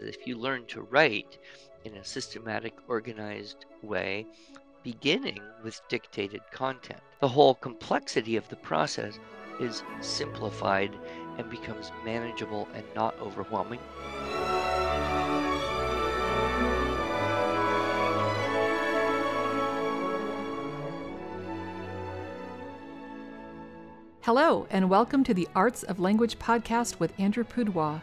If you learn to write in a systematic, organized way, beginning with dictated content, the whole complexity of the process is simplified and becomes manageable and not overwhelming. Hello, and welcome to the Arts of Language podcast with Andrew Pudewa,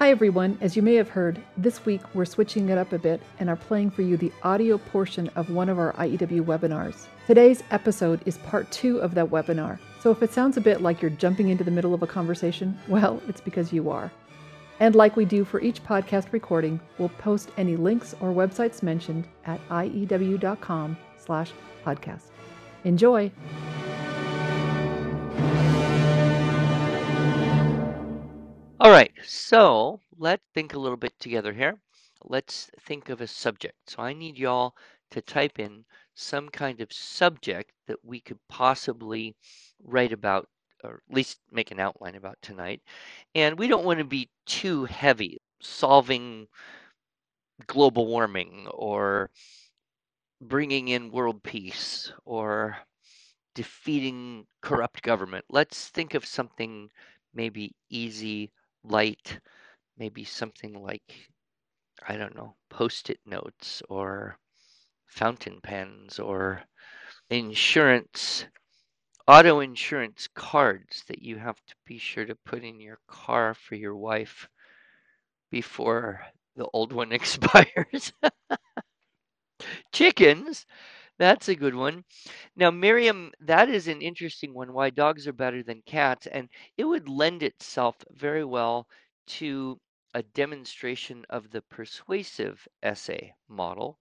Hi everyone, as you may have heard, this week we're switching it up a bit and are playing for you the audio portion of one of our IEW webinars. Today's episode is part two of that webinar, so if it sounds a bit like you're jumping into the middle of a conversation, well, it's because you are. And like we do for each podcast recording, we'll post any links or websites mentioned at iew.com slash podcast. Enjoy! All right, so let's think a little bit together here. Let's think of a subject. So I need y'all to type in some kind of subject that we could possibly write about, or at least make an outline about tonight. And we don't want to be too heavy, solving global warming or bringing in world peace or defeating corrupt government. Let's think of something maybe easy light, maybe something like, I don't know, post it notes or fountain pens or insurance, auto insurance cards that you have to be sure to put in your car for your wife before the old one expires. Chickens. That's a good one. Now, Miriam, that is an interesting one why dogs are better than cats. And it would lend itself very well to a demonstration of the persuasive essay model.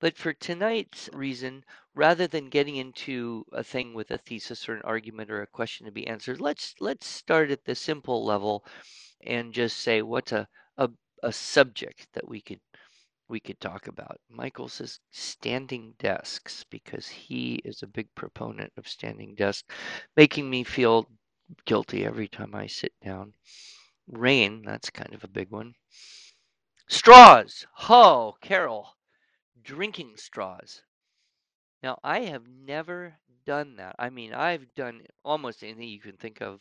But for tonight's reason, rather than getting into a thing with a thesis or an argument or a question to be answered, let's let's start at the simple level and just say what's a, a, a subject that we could we could talk about. Michael says standing desks because he is a big proponent of standing desks, making me feel guilty every time I sit down. Rain, that's kind of a big one. Straws. Oh, Carol, drinking straws. Now, I have never done that. I mean, I've done almost anything you can think of.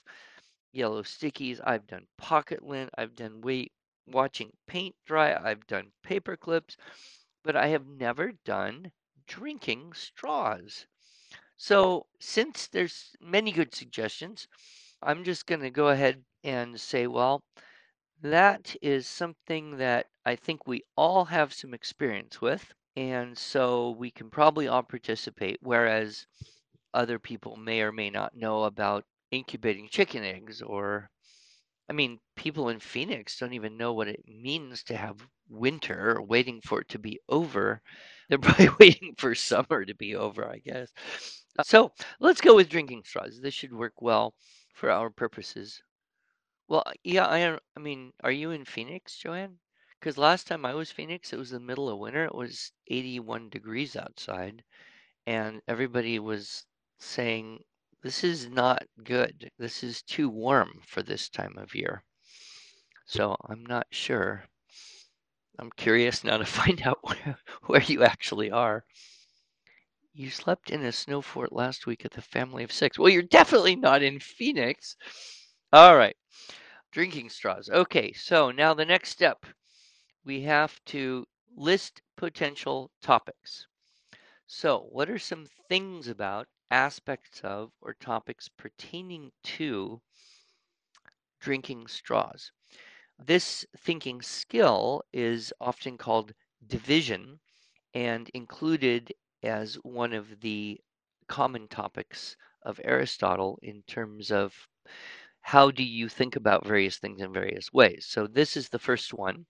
Yellow stickies. I've done pocket lint. I've done weight watching paint dry. I've done paper clips, but I have never done drinking straws. So, since there's many good suggestions, I'm just going to go ahead and say, well, that is something that I think we all have some experience with. And so we can probably all participate, whereas other people may or may not know about incubating chicken eggs or I mean, people in Phoenix don't even know what it means to have winter, waiting for it to be over. They're probably waiting for summer to be over, I guess. Uh, so let's go with drinking straws. This should work well for our purposes. Well, yeah, I, I mean, are you in Phoenix, Joanne? Because last time I was Phoenix, it was the middle of winter. It was 81 degrees outside, and everybody was saying this is not good. This is too warm for this time of year. So I'm not sure. I'm curious now to find out where, where you actually are. You slept in a snow fort last week at the family of six. Well, you're definitely not in Phoenix. All right. Drinking straws. Okay, so now the next step we have to list potential topics. So, what are some things about aspects of or topics pertaining to drinking straws. This thinking skill is often called division and included as one of the common topics of Aristotle in terms of how do you think about various things in various ways? So this is the first one,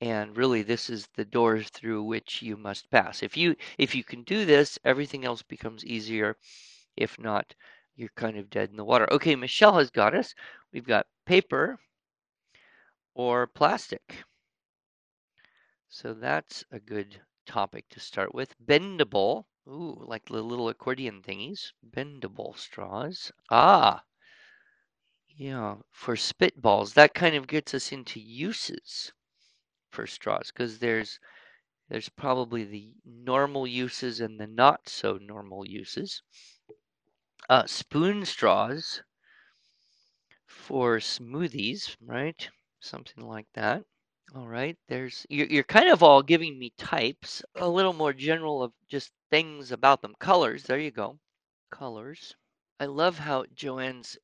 and really this is the door through which you must pass. If you if you can do this, everything else becomes easier. If not, you're kind of dead in the water. Okay, Michelle has got us. We've got paper or plastic. So that's a good topic to start with. Bendable. Ooh, like the little accordion thingies. Bendable straws. Ah, yeah, for spitballs. That kind of gets us into uses for straws because there's there's probably the normal uses and the not so normal uses. Uh, spoon straws for smoothies, right? Something like that. All right, there's you're, you're kind of all giving me types, a little more general of just things about them. Colors, there you go. Colors. I love how Joanne's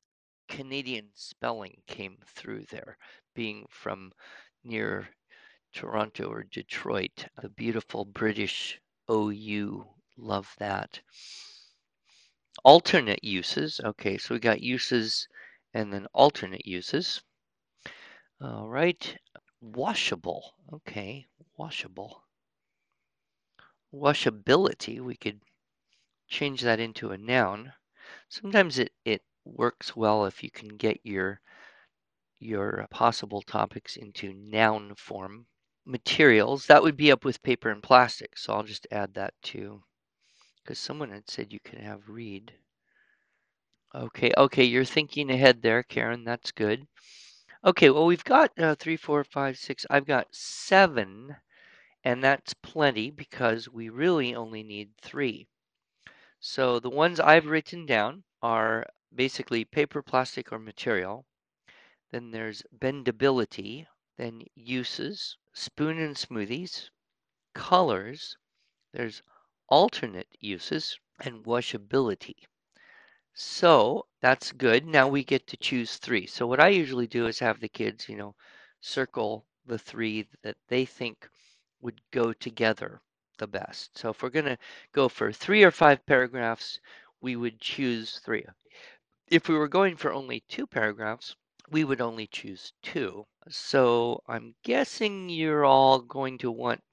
Canadian spelling came through there, being from near Toronto or Detroit. The beautiful British OU. Love that. Alternate uses. Okay, so we got uses and then alternate uses. All right. Washable. Okay, washable. Washability, we could change that into a noun. Sometimes it, it works well if you can get your your possible topics into noun form. Materials, that would be up with paper and plastic, so I'll just add that too. Because someone had said you can have read. Okay, okay, you're thinking ahead there, Karen. That's good. Okay, well, we've got uh, three, four, five, six. I've got seven, and that's plenty because we really only need three. So the ones I've written down are basically paper, plastic, or material. Then there's bendability, then uses, spoon and smoothies, colors, there's alternate uses, and washability. So that's good. Now we get to choose three. So what I usually do is have the kids, you know, circle the three that they think would go together the best. So if we're going to go for three or five paragraphs, we would choose three. If we were going for only two paragraphs, we would only choose two. So I'm guessing you're all going to want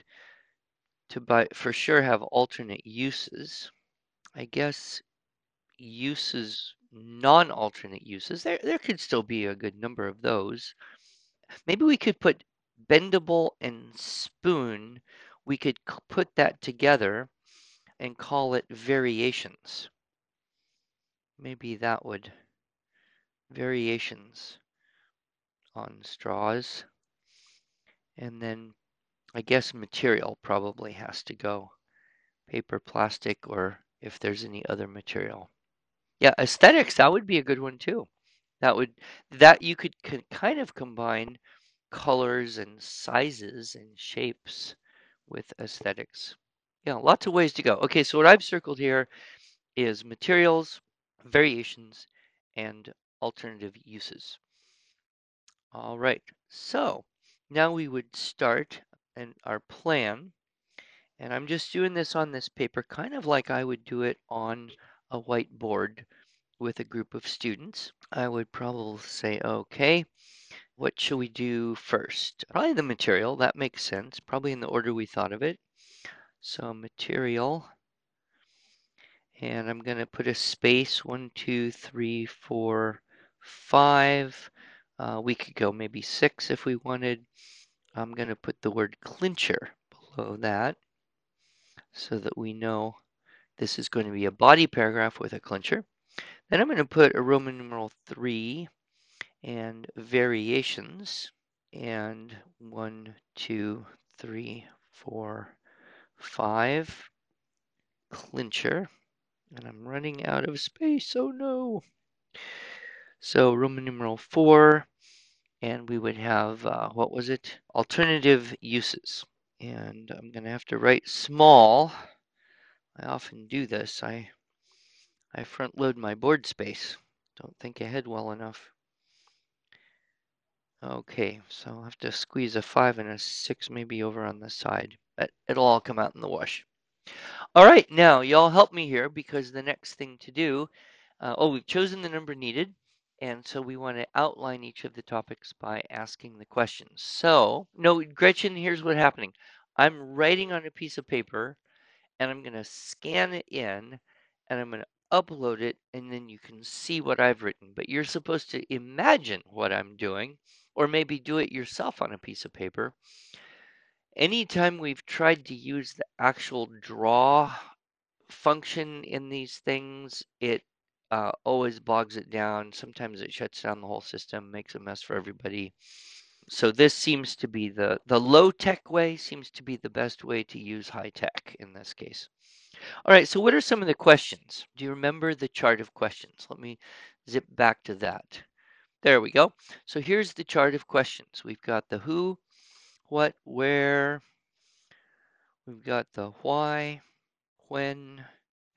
to buy, for sure have alternate uses. I guess uses, non-alternate uses, there, there could still be a good number of those. Maybe we could put bendable and spoon, we could put that together and call it variations. Maybe that would, variations on straws. And then I guess material probably has to go. Paper, plastic, or if there's any other material. Yeah, aesthetics, that would be a good one too. That would that you could kind of combine colors and sizes and shapes with aesthetics. Yeah, lots of ways to go. Okay, so what I've circled here is materials, variations, and alternative uses. All right, so now we would start and our plan. And I'm just doing this on this paper, kind of like I would do it on a whiteboard with a group of students, I would probably say, okay, what should we do first? Probably the material, that makes sense, probably in the order we thought of it. So material, and I'm going to put a space, one, two, three, four, five. Uh, we could go maybe six if we wanted. I'm going to put the word clincher below that so that we know this is going to be a body paragraph with a clincher. Then I'm going to put a Roman numeral 3 and variations and one, two, three, four, five, clincher, and I'm running out of space, oh no. So Roman numeral 4, and we would have, uh, what was it? Alternative uses. And I'm going to have to write small I often do this. I I front load my board space. Don't think ahead well enough. Okay, so I'll have to squeeze a 5 and a 6 maybe over on the side. But it'll all come out in the wash. All right, now y'all help me here because the next thing to do, uh, oh, we've chosen the number needed And so we want to outline each of the topics by asking the questions. So, no, Gretchen, here's what's happening. I'm writing on a piece of paper and I'm going to scan it in and I'm going to upload it and then you can see what I've written. But you're supposed to imagine what I'm doing or maybe do it yourself on a piece of paper. Anytime we've tried to use the actual draw function in these things, it uh, always bogs it down. Sometimes it shuts down the whole system, makes a mess for everybody. So this seems to be the, the low tech way seems to be the best way to use high tech in this case. All right, so what are some of the questions? Do you remember the chart of questions? Let me zip back to that. There we go. So here's the chart of questions. We've got the who, what, where. We've got the why, when,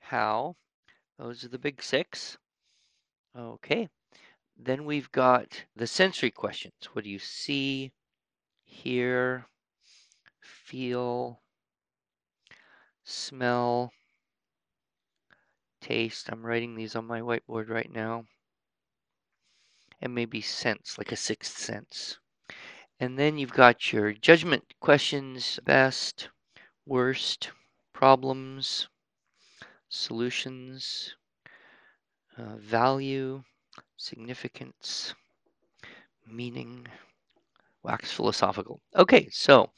how. Those are the big six. Okay. Then we've got the sensory questions. What do you see, hear, feel, smell, taste. I'm writing these on my whiteboard right now. And maybe sense, like a sixth sense. And then you've got your judgment questions best, worst, problems, solutions, uh, value, significance, meaning, wax philosophical. Okay, so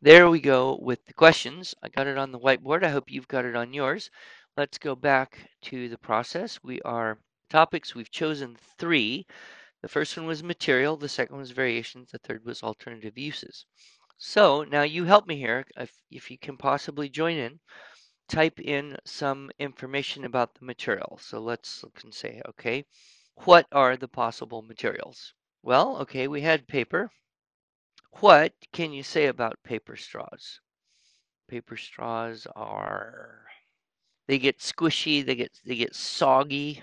there we go with the questions. I got it on the whiteboard. I hope you've got it on yours. Let's go back to the process. We are topics. We've chosen three. The first one was material. The second was variations. The third was alternative uses. So now you help me here. If, if you can possibly join in, type in some information about the material. So let's look and say, okay, what are the possible materials? Well, okay, we had paper. What can you say about paper straws? Paper straws are they get squishy, they get they get soggy.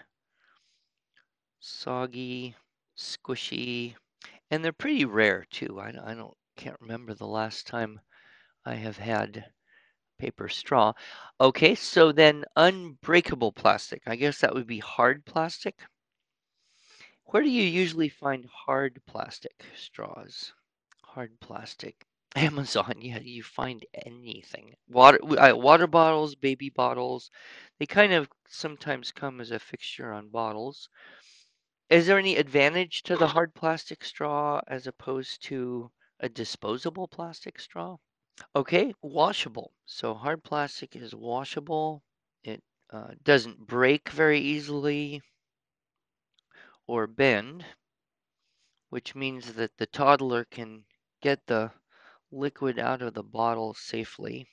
Soggy, squishy, and they're pretty rare too. I, I don't can't remember the last time I have had paper straw. Okay, so then unbreakable plastic. I guess that would be hard plastic. Where do you usually find hard plastic straws? Hard plastic. Amazon, yeah, you find anything. Water, uh, water bottles, baby bottles, they kind of sometimes come as a fixture on bottles. Is there any advantage to the hard plastic straw as opposed to a disposable plastic straw? Okay, washable. So hard plastic is washable. It uh, doesn't break very easily or bend, which means that the toddler can get the liquid out of the bottle safely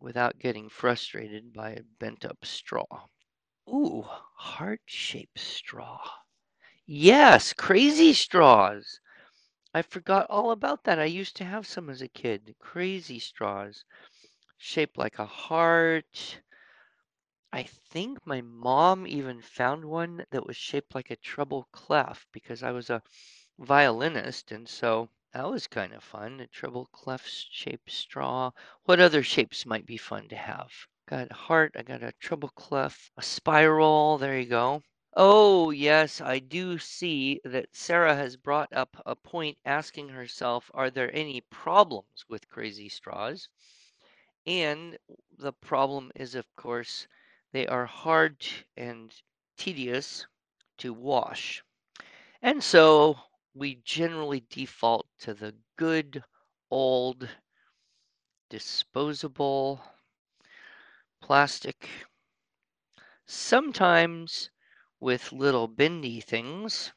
without getting frustrated by a bent up straw. Ooh, heart shaped straw. Yes, crazy straws. I forgot all about that. I used to have some as a kid. Crazy straws shaped like a heart. I think my mom even found one that was shaped like a treble clef because I was a violinist and so that was kind of fun. A treble clef shaped straw. What other shapes might be fun to have? Got a heart, I got a treble clef, a spiral, there you go. Oh, yes, I do see that Sarah has brought up a point asking herself, are there any problems with crazy straws? And the problem is, of course, they are hard and tedious to wash. And so we generally default to the good old disposable plastic, sometimes with little bendy things,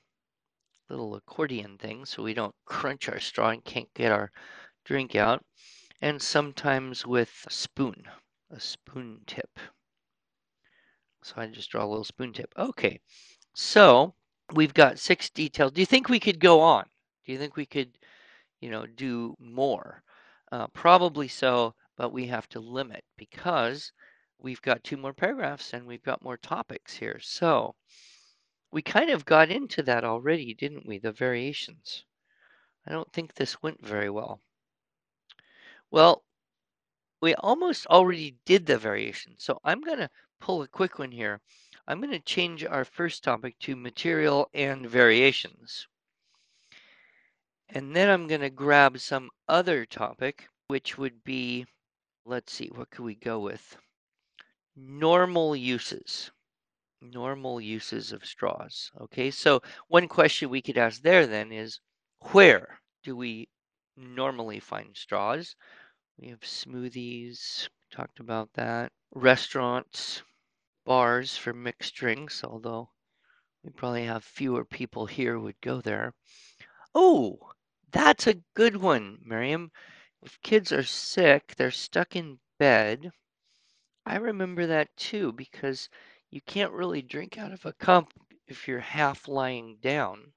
little accordion things, so we don't crunch our straw and can't get our drink out, and sometimes with a spoon, a spoon tip. So I just draw a little spoon tip. Okay, so we've got six details. Do you think we could go on? Do you think we could, you know, do more? Uh, probably so, but we have to limit because we've got two more paragraphs and we've got more topics here. So we kind of got into that already, didn't we? The variations. I don't think this went very well. Well, we almost already did the variation. So I'm going to pull a quick one here. I'm going to change our first topic to material and variations. And then I'm going to grab some other topic, which would be, let's see, what could we go with? Normal uses. Normal uses of straws. Okay, so one question we could ask there then is, where do we normally find straws? We have smoothies, talked about that. Restaurants, bars for mixed drinks, although we probably have fewer people here would go there. Oh, that's a good one, Miriam. If kids are sick, they're stuck in bed. I remember that too because you can't really drink out of a cup if you're half lying down.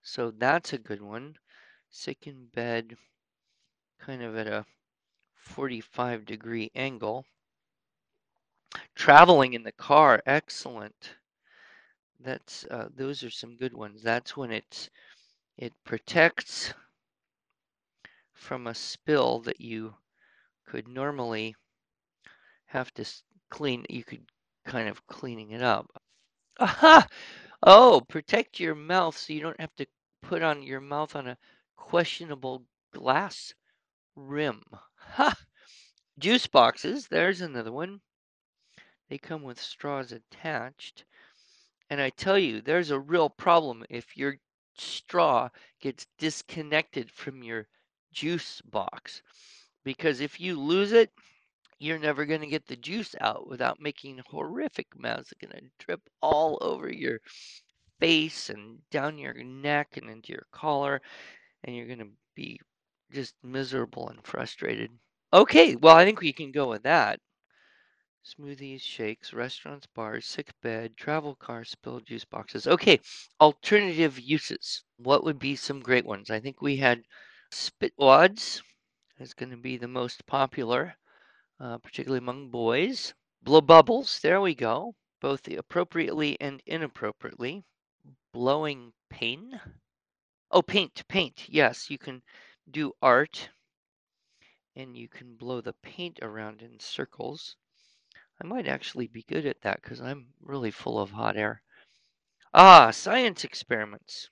So that's a good one. Sick in bed, kind of at a 45 degree angle. Traveling in the car, excellent. That's uh, those are some good ones. That's when it's it protects from a spill that you could normally have to clean. You could kind of cleaning it up. Aha! Oh, protect your mouth so you don't have to put on your mouth on a questionable glass rim. Ha! Juice boxes, there's another one. They come with straws attached. And I tell you, there's a real problem if your straw gets disconnected from your juice box. Because if you lose it, you're never going to get the juice out without making horrific mess. It's going to drip all over your face and down your neck and into your collar, and you're going to be just miserable and frustrated. Okay, well, I think we can go with that. Smoothies, shakes, restaurants, bars, sick bed, travel car, spilled juice boxes. Okay, alternative uses. What would be some great ones? I think we had spit wads is going to be the most popular, uh, particularly among boys. Blow bubbles, there we go, both appropriately and inappropriately. Blowing paint. Oh, paint, paint. Yes, you can do art and you can blow the paint around in circles. I might actually be good at that because I'm really full of hot air. Ah, science experiments.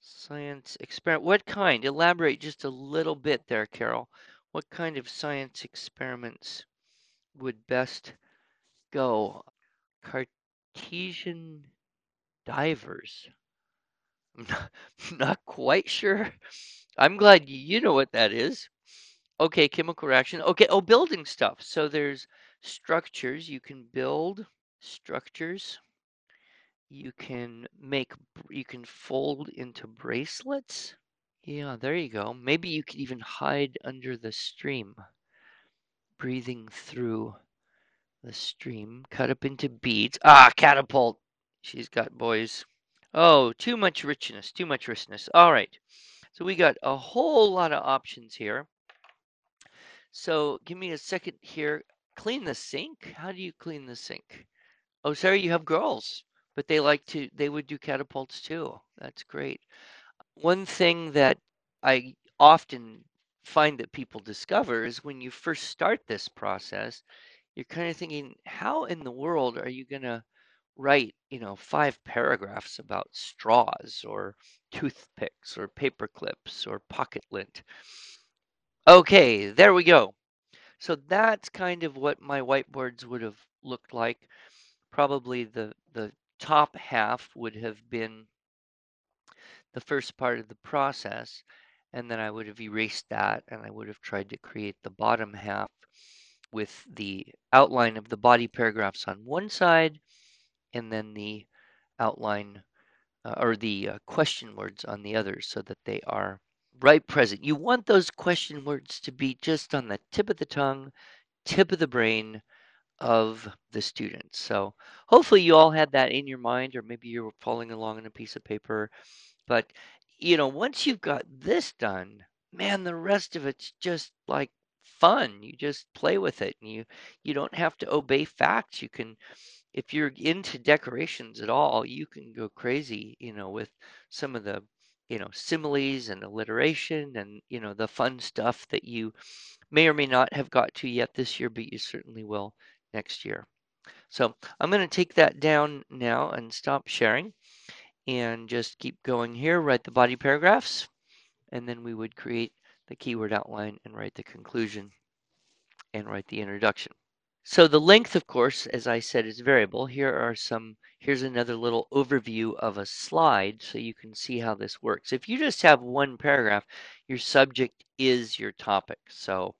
Science experiment. What kind? Elaborate just a little bit there, Carol. What kind of science experiments would best go? Cartesian divers. I'm not, not quite sure. I'm glad you know what that is. Okay, chemical reaction. Okay, oh, building stuff. So there's structures. You can build structures. You can make, you can fold into bracelets. Yeah, there you go. Maybe you could even hide under the stream, breathing through the stream, cut up into beads. Ah, catapult. She's got boys. Oh, too much richness, too much richness. All right. So we got a whole lot of options here. So give me a second here. Clean the sink? How do you clean the sink? Oh, sorry, you have girls, but they like to, they would do catapults too. That's great. One thing that I often find that people discover is when you first start this process, you're kind of thinking, how in the world are you going to write, you know, five paragraphs about straws or toothpicks or paper clips or pocket lint? Okay, there we go. So that's kind of what my whiteboards would have looked like. Probably the, the top half would have been the first part of the process, and then I would have erased that and I would have tried to create the bottom half with the outline of the body paragraphs on one side and then the outline uh, or the uh, question words on the other so that they are right present. You want those question words to be just on the tip of the tongue, tip of the brain of the students. So hopefully you all had that in your mind, or maybe you were following along on a piece of paper. But you know, once you've got this done, man, the rest of it's just like fun. You just play with it, and you you don't have to obey facts. You can if you're into decorations at all, you can go crazy, you know, with some of the you know, similes and alliteration and, you know, the fun stuff that you may or may not have got to yet this year, but you certainly will next year. So I'm going to take that down now and stop sharing and just keep going here, write the body paragraphs, and then we would create the keyword outline and write the conclusion and write the introduction. So the length, of course, as I said, is variable. Here are some, here's another little overview of a slide so you can see how this works. If you just have one paragraph, your subject is your topic. So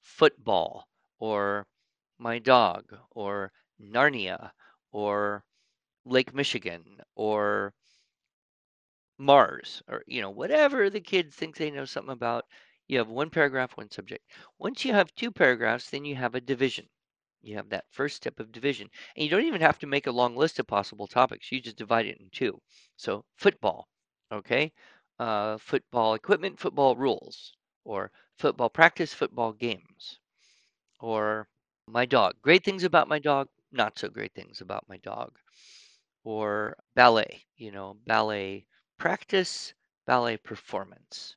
football or my dog or Narnia or Lake Michigan or Mars or you know whatever the kids think they know something about you have one paragraph one subject. Once you have two paragraphs then you have a division. You have that first step of division. And you don't even have to make a long list of possible topics. You just divide it in two. So football okay? Uh, football equipment football rules or football practice football games or my dog. Great things about my dog not so great things about my dog or ballet you know ballet practice, ballet performance,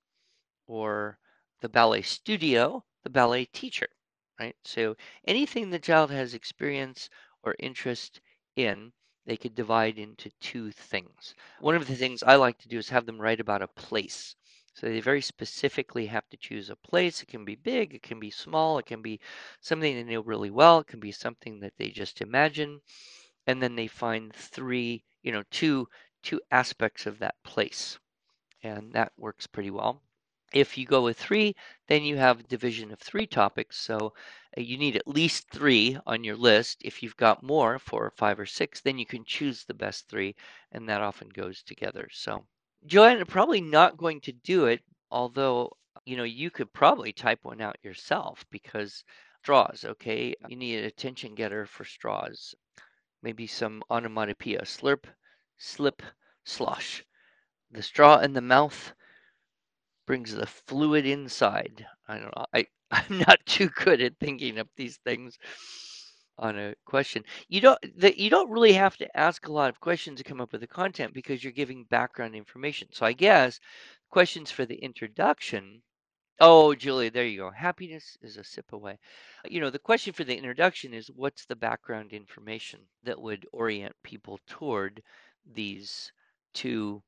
or the ballet studio, the ballet teacher, right? So anything the child has experience or interest in, they could divide into two things. One of the things I like to do is have them write about a place. So they very specifically have to choose a place. It can be big, it can be small, it can be something they know really well, it can be something that they just imagine. And then they find three, you know, two two aspects of that place. And that works pretty well. If you go with three, then you have a division of three topics. So uh, you need at least three on your list. If you've got more, four or five or six, then you can choose the best three, and that often goes together. So Joanne, probably not going to do it, although you know you could probably type one out yourself because straws. Okay, you need an attention getter for straws. Maybe some onomatopoeia. Slurp, slip, slosh. The straw in the mouth brings the fluid inside. I don't know. I, I'm not too good at thinking up these things on a question. You don't that you don't really have to ask a lot of questions to come up with the content because you're giving background information. So I guess questions for the introduction. Oh, Julie, there you go. Happiness is a sip away. You know, the question for the introduction is what's the background information that would orient people toward these two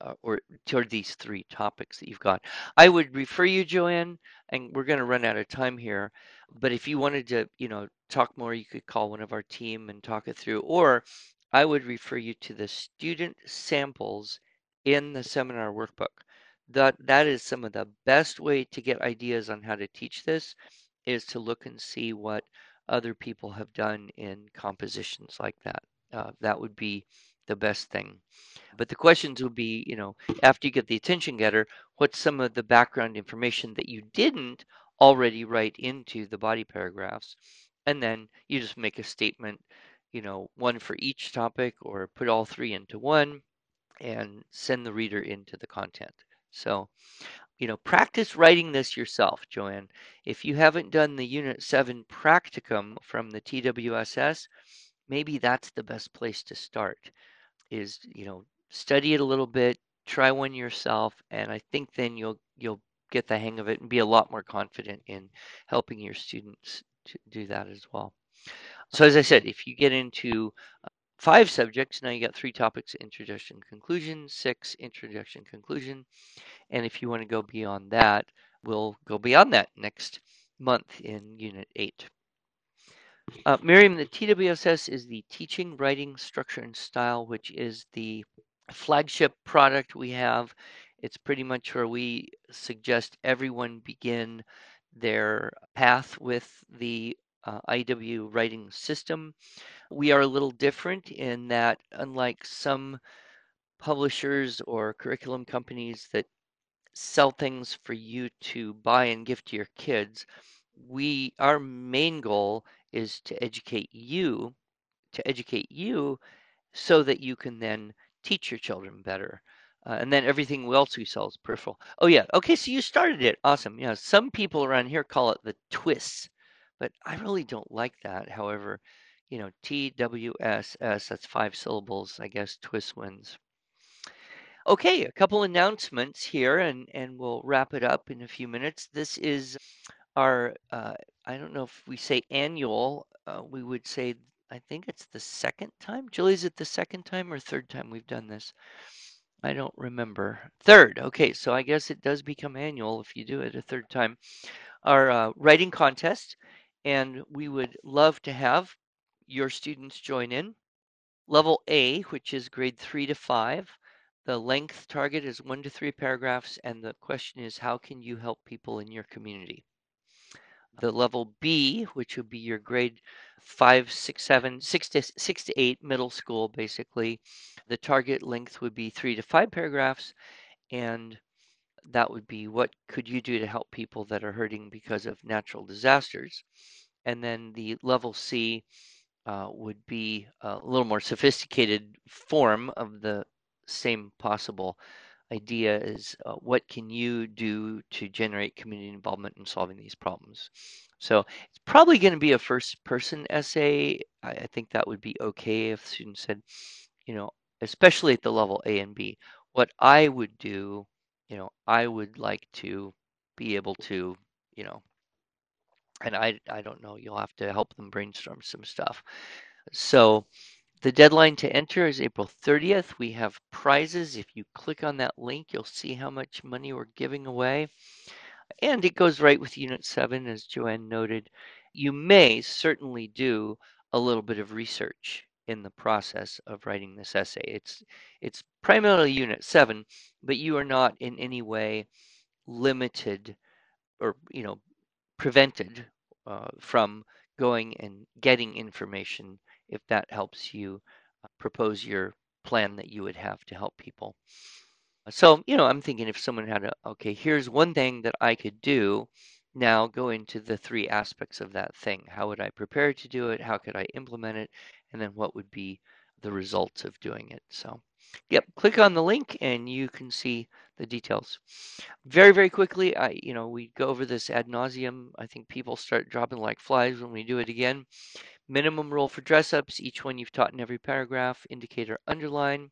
uh, or toward these three topics that you've got. I would refer you, Joanne, and we're going to run out of time here. But if you wanted to, you know, talk more, you could call one of our team and talk it through. Or I would refer you to the student samples in the seminar workbook. That that is some of the best way to get ideas on how to teach this is to look and see what other people have done in compositions like that. Uh, that would be the best thing. But the questions would be, you know, after you get the attention getter, what's some of the background information that you didn't already write into the body paragraphs? And then you just make a statement, you know, one for each topic or put all three into one and send the reader into the content. So, you know, practice writing this yourself, Joanne. If you haven't done the Unit 7 practicum from the TWSS, maybe that's the best place to start is, you know, study it a little bit, try one yourself, and I think then you'll you'll get the hang of it and be a lot more confident in helping your students to do that as well. So as I said, if you get into five subjects, now you got three topics, introduction, conclusion, six, introduction, conclusion. And if you want to go beyond that, we'll go beyond that next month in Unit 8. Uh, Miriam, the TWSS is the Teaching, Writing, Structure, and Style, which is the flagship product we have. It's pretty much where we suggest everyone begin their path with the uh, IEW writing system. We are a little different in that, unlike some publishers or curriculum companies that sell things for you to buy and give to your kids, we our main goal is to educate you, to educate you so that you can then teach your children better. Uh, and then everything else we sell is peripheral. Oh yeah, okay. So you started it. Awesome. Yeah. Some people around here call it the twists, but I really don't like that. However, you know, T W S S. That's five syllables. I guess twist wins. Okay, a couple announcements here, and and we'll wrap it up in a few minutes. This is our, uh, I don't know if we say annual, uh, we would say, I think it's the second time. Julie, is it the second time or third time we've done this? I don't remember. Third. Okay, so I guess it does become annual if you do it a third time. Our uh, writing contest, and we would love to have your students join in. Level A, which is grade three to five, the length target is one to three paragraphs, and the question is how can you help people in your community? The level B, which would be your grade five, six, seven, six to six to eight middle school, basically, the target length would be three to five paragraphs, and that would be what could you do to help people that are hurting because of natural disasters. And then the level C uh, would be a little more sophisticated form of the same possible idea is uh, what can you do to generate community involvement in solving these problems. So it's probably going to be a first person essay. I, I think that would be okay if students said, you know, especially at the level A and B, what I would do, you know, I would like to be able to, you know, and I I don't know, you'll have to help them brainstorm some stuff. So the deadline to enter is April 30th. We have prizes. If you click on that link, you'll see how much money we're giving away. And it goes right with Unit 7, as Joanne noted. You may certainly do a little bit of research in the process of writing this essay. It's it's primarily Unit 7, but you are not in any way limited or you know prevented uh, from going and getting information if that helps you uh, propose your plan that you would have to help people. So, you know, I'm thinking if someone had a, okay, here's one thing that I could do, now go into the three aspects of that thing. How would I prepare to do it? How could I implement it? And then what would be the results of doing it? So, yep, click on the link and you can see the details. Very, very quickly, I, you know, we go over this ad nauseum. I think people start dropping like flies when we do it again. Minimum rule for dress ups, each one you've taught in every paragraph, indicator underline.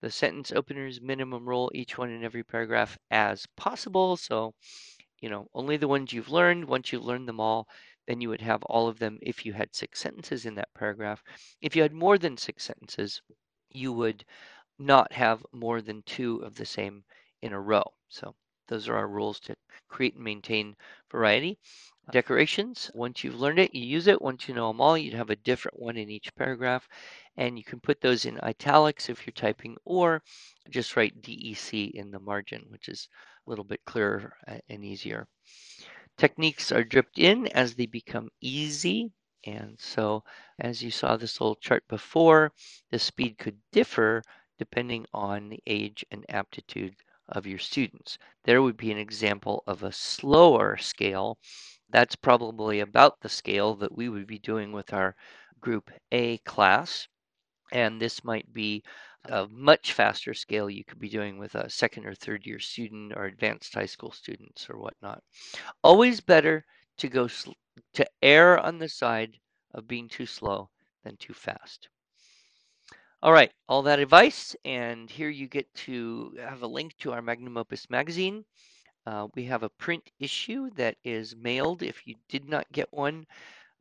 The sentence openers, minimum rule, each one in every paragraph as possible. So, you know, only the ones you've learned. Once you've learned them all, then you would have all of them if you had six sentences in that paragraph. If you had more than six sentences, you would not have more than two of the same in a row. So those are our rules to create and maintain variety. Decorations, once you've learned it, you use it. Once you know them all, you'd have a different one in each paragraph. And you can put those in italics if you're typing, or just write DEC in the margin, which is a little bit clearer uh, and easier. Techniques are dripped in as they become easy. And so, as you saw this little chart before, the speed could differ depending on the age and aptitude of your students. There would be an example of a slower scale. That's probably about the scale that we would be doing with our Group A class. And this might be a much faster scale you could be doing with a second or third year student or advanced high school students or whatnot. Always better to go to err on the side of being too slow than too fast. All right, all that advice, and here you get to have a link to our Magnum Opus magazine. Uh, we have a print issue that is mailed. If you did not get one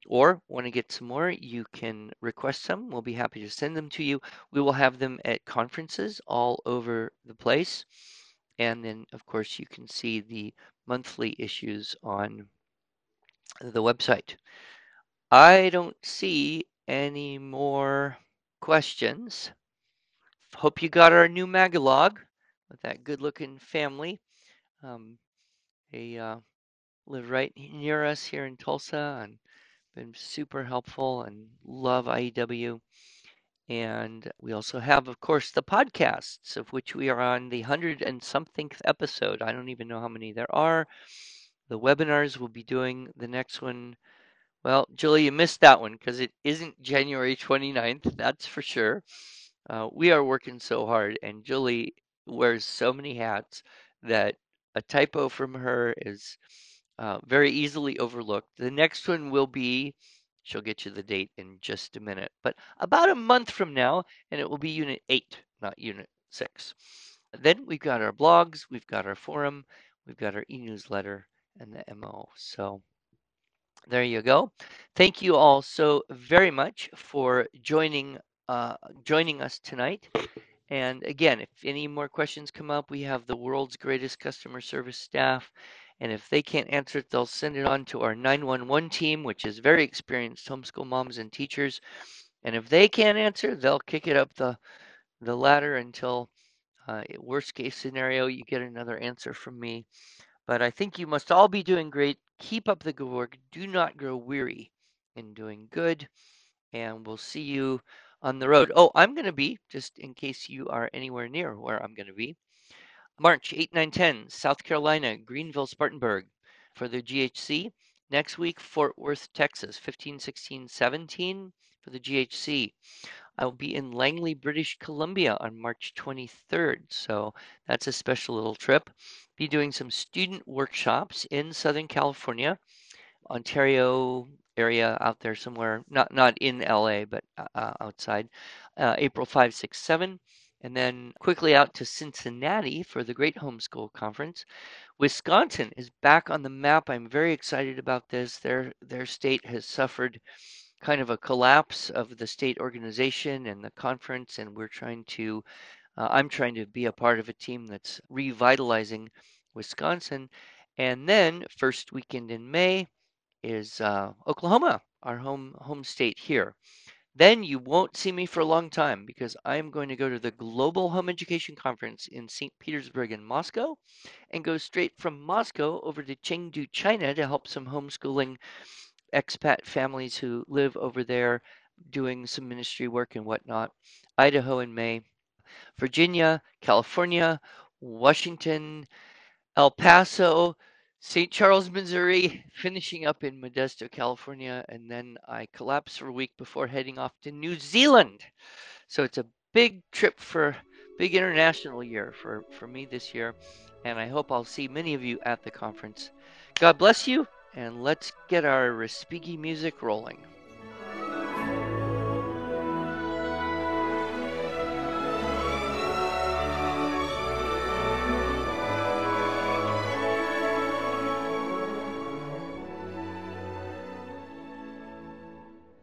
or want to get some more, you can request some. We'll be happy to send them to you. We will have them at conferences all over the place. And then, of course, you can see the monthly issues on the website. I don't see any more questions. Hope you got our new Magalog with that good looking family. Um, they uh, live right near us here in Tulsa and been super helpful and love IEW. And we also have, of course, the podcasts, of which we are on the hundred and something episode. I don't even know how many there are. The webinars we'll be doing the next one well, Julie, you missed that one because it isn't January 29th, that's for sure. Uh, we are working so hard, and Julie wears so many hats that a typo from her is uh, very easily overlooked. The next one will be, she'll get you the date in just a minute, but about a month from now, and it will be Unit 8, not Unit 6. Then we've got our blogs, we've got our forum, we've got our e newsletter, and the MO. So there you go. Thank you all so very much for joining uh, joining us tonight. And again, if any more questions come up, we have the world's greatest customer service staff. And if they can't answer it, they'll send it on to our 911 team, which is very experienced homeschool moms and teachers. And if they can't answer, they'll kick it up the, the ladder until, uh, worst case scenario, you get another answer from me. But I think you must all be doing great. Keep up the good work. Do not grow weary in doing good. And we'll see you on the road. Oh, I'm going to be, just in case you are anywhere near where I'm going to be, March 8, 9, 10, South Carolina, Greenville, Spartanburg for the GHC. Next week, Fort Worth, Texas, 15, 16, 17 for the GHC. I will be in Langley, British Columbia on March 23rd. So that's a special little trip. Be doing some student workshops in Southern California, Ontario area out there somewhere, not not in LA, but uh, outside. Uh, April 5, 6, 7. And then quickly out to Cincinnati for the Great Homeschool Conference. Wisconsin is back on the map. I'm very excited about this. Their their state has suffered kind of a collapse of the state organization and the conference, and we're trying to, uh, I'm trying to be a part of a team that's revitalizing Wisconsin. And then first weekend in May is uh, Oklahoma, our home home state here. Then you won't see me for a long time because I'm going to go to the Global Home Education Conference in St. Petersburg and Moscow and go straight from Moscow over to Chengdu, China to help some homeschooling expat families who live over there doing some ministry work and whatnot. Idaho in May, Virginia, California, Washington, El Paso, St. Charles, Missouri, finishing up in Modesto, California, and then I collapse for a week before heading off to New Zealand. So it's a big trip for big international year for, for me this year, and I hope I'll see many of you at the conference. God bless you and let's get our Respighi music rolling.